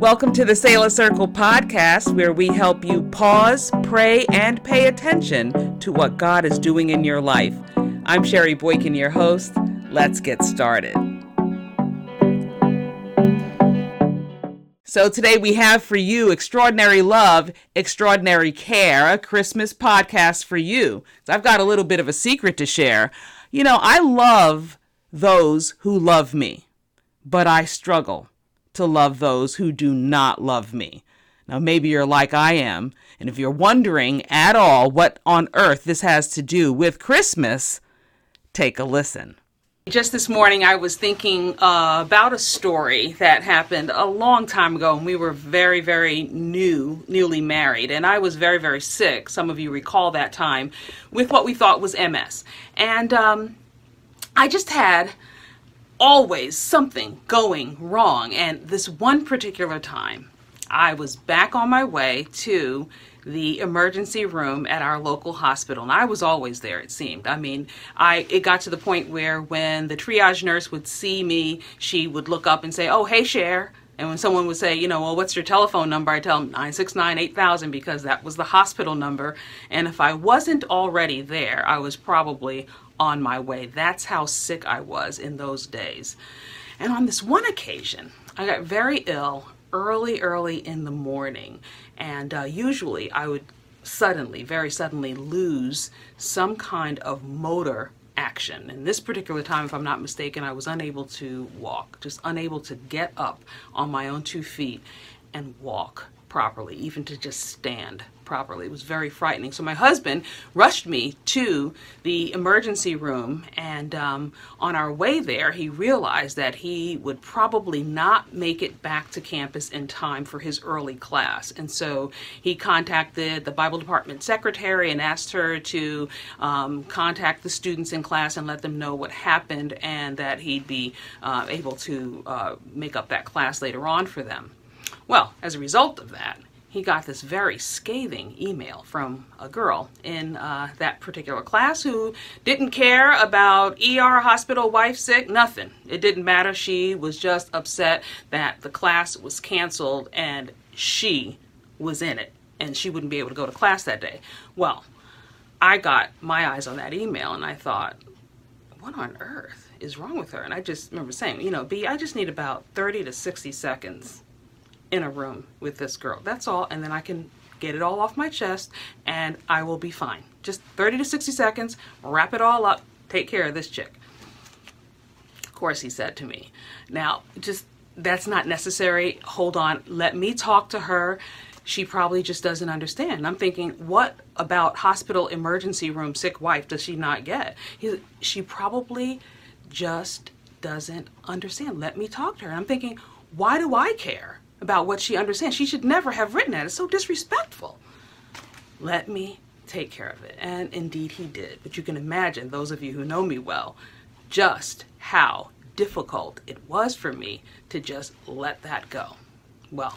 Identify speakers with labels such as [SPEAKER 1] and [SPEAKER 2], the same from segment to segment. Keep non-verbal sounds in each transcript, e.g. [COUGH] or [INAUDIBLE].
[SPEAKER 1] Welcome to the Selah Circle podcast, where we help you pause, pray, and pay attention to what God is doing in your life. I'm Sherry Boykin, your host. Let's get started. So, today we have for you Extraordinary Love, Extraordinary Care, a Christmas podcast for you. So I've got a little bit of a secret to share. You know, I love those who love me, but I struggle to love those who do not love me. Now, maybe you're like I am, and if you're wondering at all what on earth this has to do with Christmas, take a listen. Just this morning, I was thinking uh, about a story that happened a long time ago, and we were very, very new, newly married, and I was very, very sick. Some of you recall that time with what we thought was MS. And um, I just had always something going wrong. And this one particular time, I was back on my way to the emergency room at our local hospital and I was always there it seemed. I mean, I it got to the point where when the triage nurse would see me, she would look up and say, "Oh, hey Cher." And when someone would say, you know, well, what's your telephone number? I tell them 969 8000 because that was the hospital number. And if I wasn't already there, I was probably on my way. That's how sick I was in those days. And on this one occasion, I got very ill early, early in the morning. And uh, usually I would suddenly, very suddenly, lose some kind of motor action. And this particular time, if I'm not mistaken, I was unable to walk, just unable to get up on my own two feet and walk properly, even to just stand properly. It was very frightening. So my husband rushed me to the emergency room, and um, on our way there, he realized that he would probably not make it back to campus in time for his early class. And so he contacted the Bible department secretary and asked her to um, contact the students in class and let them know what happened and that he'd be uh, able to uh, make up that class later on for them. Well, as a result of that, he got this very scathing email from a girl in uh, that particular class who didn't care about ER, hospital, wife sick, nothing. It didn't matter. She was just upset that the class was canceled and she was in it and she wouldn't be able to go to class that day. Well, I got my eyes on that email and I thought, what on earth is wrong with her? And I just remember saying, you know, B, I just need about 30 to 60 seconds in a room with this girl. That's all. And then I can get it all off my chest and I will be fine. Just 30 to 60 seconds, wrap it all up, take care of this chick. Of course, he said to me. Now, just that's not necessary. Hold on. Let me talk to her. She probably just doesn't understand. I'm thinking, what about hospital emergency room sick wife does she not get? He, she probably just doesn't understand. Let me talk to her. I'm thinking, why do I care? About what she understands. She should never have written that. It's so disrespectful. Let me take care of it. And indeed he did. But you can imagine, those of you who know me well, just how difficult it was for me to just let that go. Well,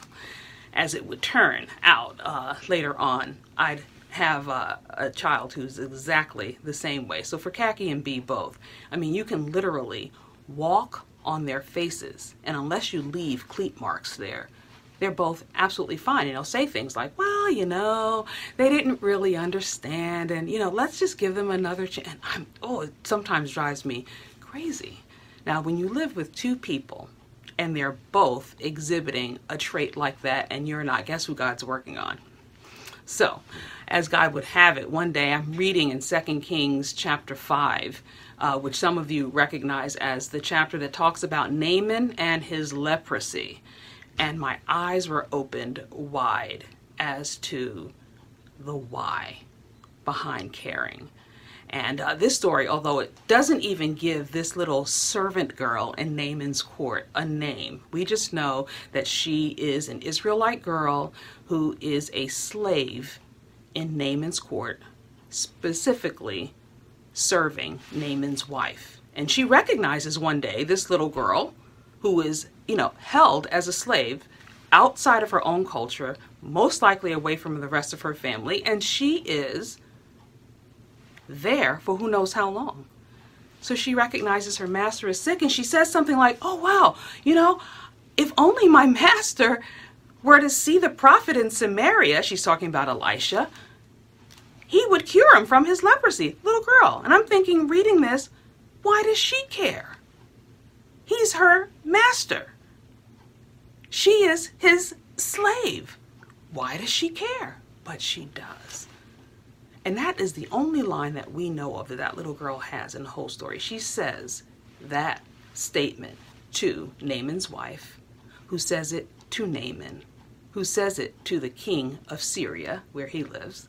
[SPEAKER 1] as it would turn out uh, later on, I'd have uh, a child who's exactly the same way. So for Khaki and B both, I mean, you can literally walk on their faces. And unless you leave cleat marks there, they're both absolutely fine. And they'll say things like, well, you know, they didn't really understand. And, you know, let's just give them another chance. I'm, oh, it sometimes drives me crazy. Now, when you live with two people and they're both exhibiting a trait like that and you're not, guess who God's working on? So, as God would have it, one day I'm reading in 2 Kings chapter 5 uh, which some of you recognize as the chapter that talks about Naaman and his leprosy. And my eyes were opened wide as to the why behind caring. And uh, this story, although it doesn't even give this little servant girl in Naaman's court a name, we just know that she is an Israelite girl who is a slave in Naaman's court, specifically serving Naaman's wife. And she recognizes one day this little girl who is, you know, held as a slave outside of her own culture, most likely away from the rest of her family, and she is there for who knows how long. So she recognizes her master is sick and she says something like, Oh, wow, you know, if only my [LAUGHS] master were to see the prophet in Samaria, she's talking about Elisha, he would cure him from his leprosy. Little girl. And I'm thinking, reading this, why does she care? He's her master. She is his slave. Why does she care? But she does. And that is the only line that we know of that that little girl has in the whole story. She says that statement to Naaman's wife, who says it to Naaman, who says it to the king of Syria, where he lives,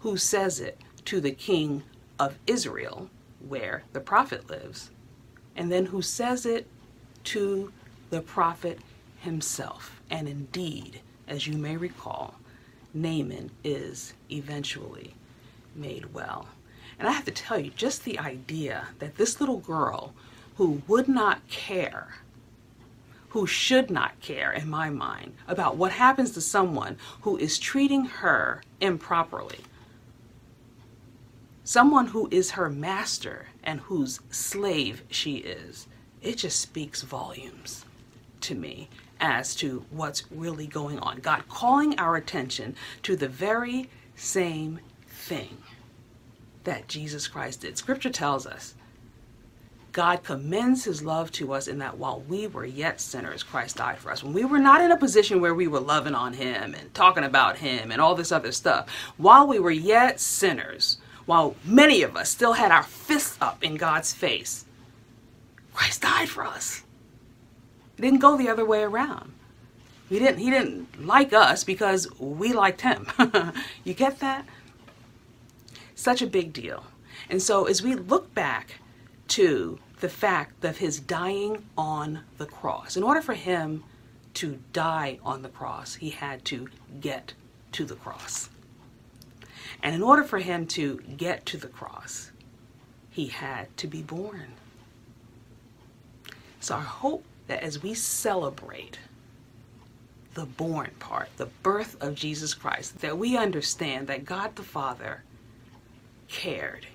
[SPEAKER 1] who says it to the king of Israel, where the prophet lives, and then who says it to the prophet himself. And indeed, as you may recall, Naaman is eventually made well. And I have to tell you, just the idea that this little girl who would not care, who should not care, in my mind, about what happens to someone who is treating her improperly, someone who is her master and whose slave she is, it just speaks volumes to me as to what's really going on. God calling our attention to the very same thing that Jesus Christ did. Scripture tells us God commends his love to us in that while we were yet sinners, Christ died for us. When we were not in a position where we were loving on him and talking about him and all this other stuff, while we were yet sinners, while many of us still had our fists up in God's face, Christ died for us. It didn't go the other way around. He didn't he didn't like us because we liked him. [LAUGHS] you get that? Such a big deal. And so as we look back to the fact of his dying on the cross, in order for him to die on the cross, he had to get to the cross. And in order for him to get to the cross, he had to be born. So I hope that as we celebrate the born part, the birth of Jesus Christ, that we understand that God the Father cared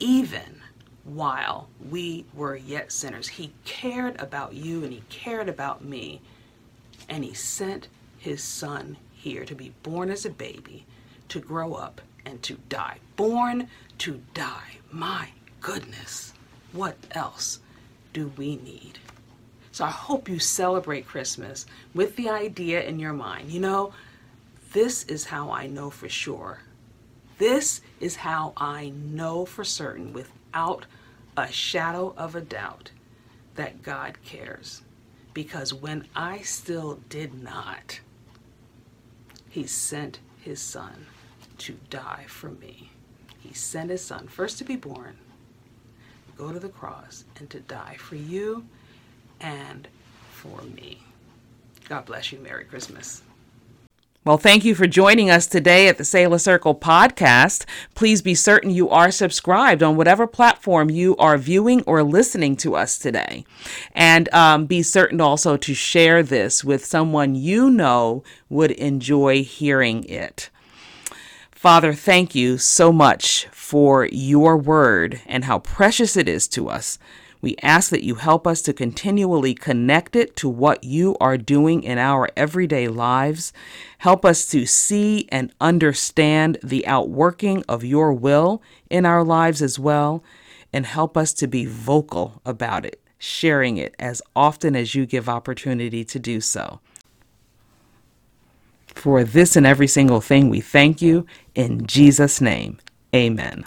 [SPEAKER 1] even while we were yet sinners. He cared about you and He cared about me. And He sent His Son here to be born as a baby, to grow up, and to die. Born to die. My goodness. What else do we need? So I hope you celebrate Christmas with the idea in your mind. You know, this is how I know for sure this is how I know for certain, without a shadow of a doubt, that God cares. Because when I still did not, He sent His Son to die for me. He sent His Son first to be born, go to the cross, and to die for you and for me. God bless you. Merry Christmas. Well, thank you for joining us today at the Selah Circle podcast. Please be certain you are subscribed on whatever platform you are viewing or listening to us today. And um, be certain also to share this with someone you know would enjoy hearing it. Father, thank you so much for your word and how precious it is to us. We ask that you help us to continually connect it to what you are doing in our everyday lives. Help us to see and understand the outworking of your will in our lives as well. And help us to be vocal about it, sharing it as often as you give opportunity to do so. For this and every single thing, we thank you in Jesus' name. Amen.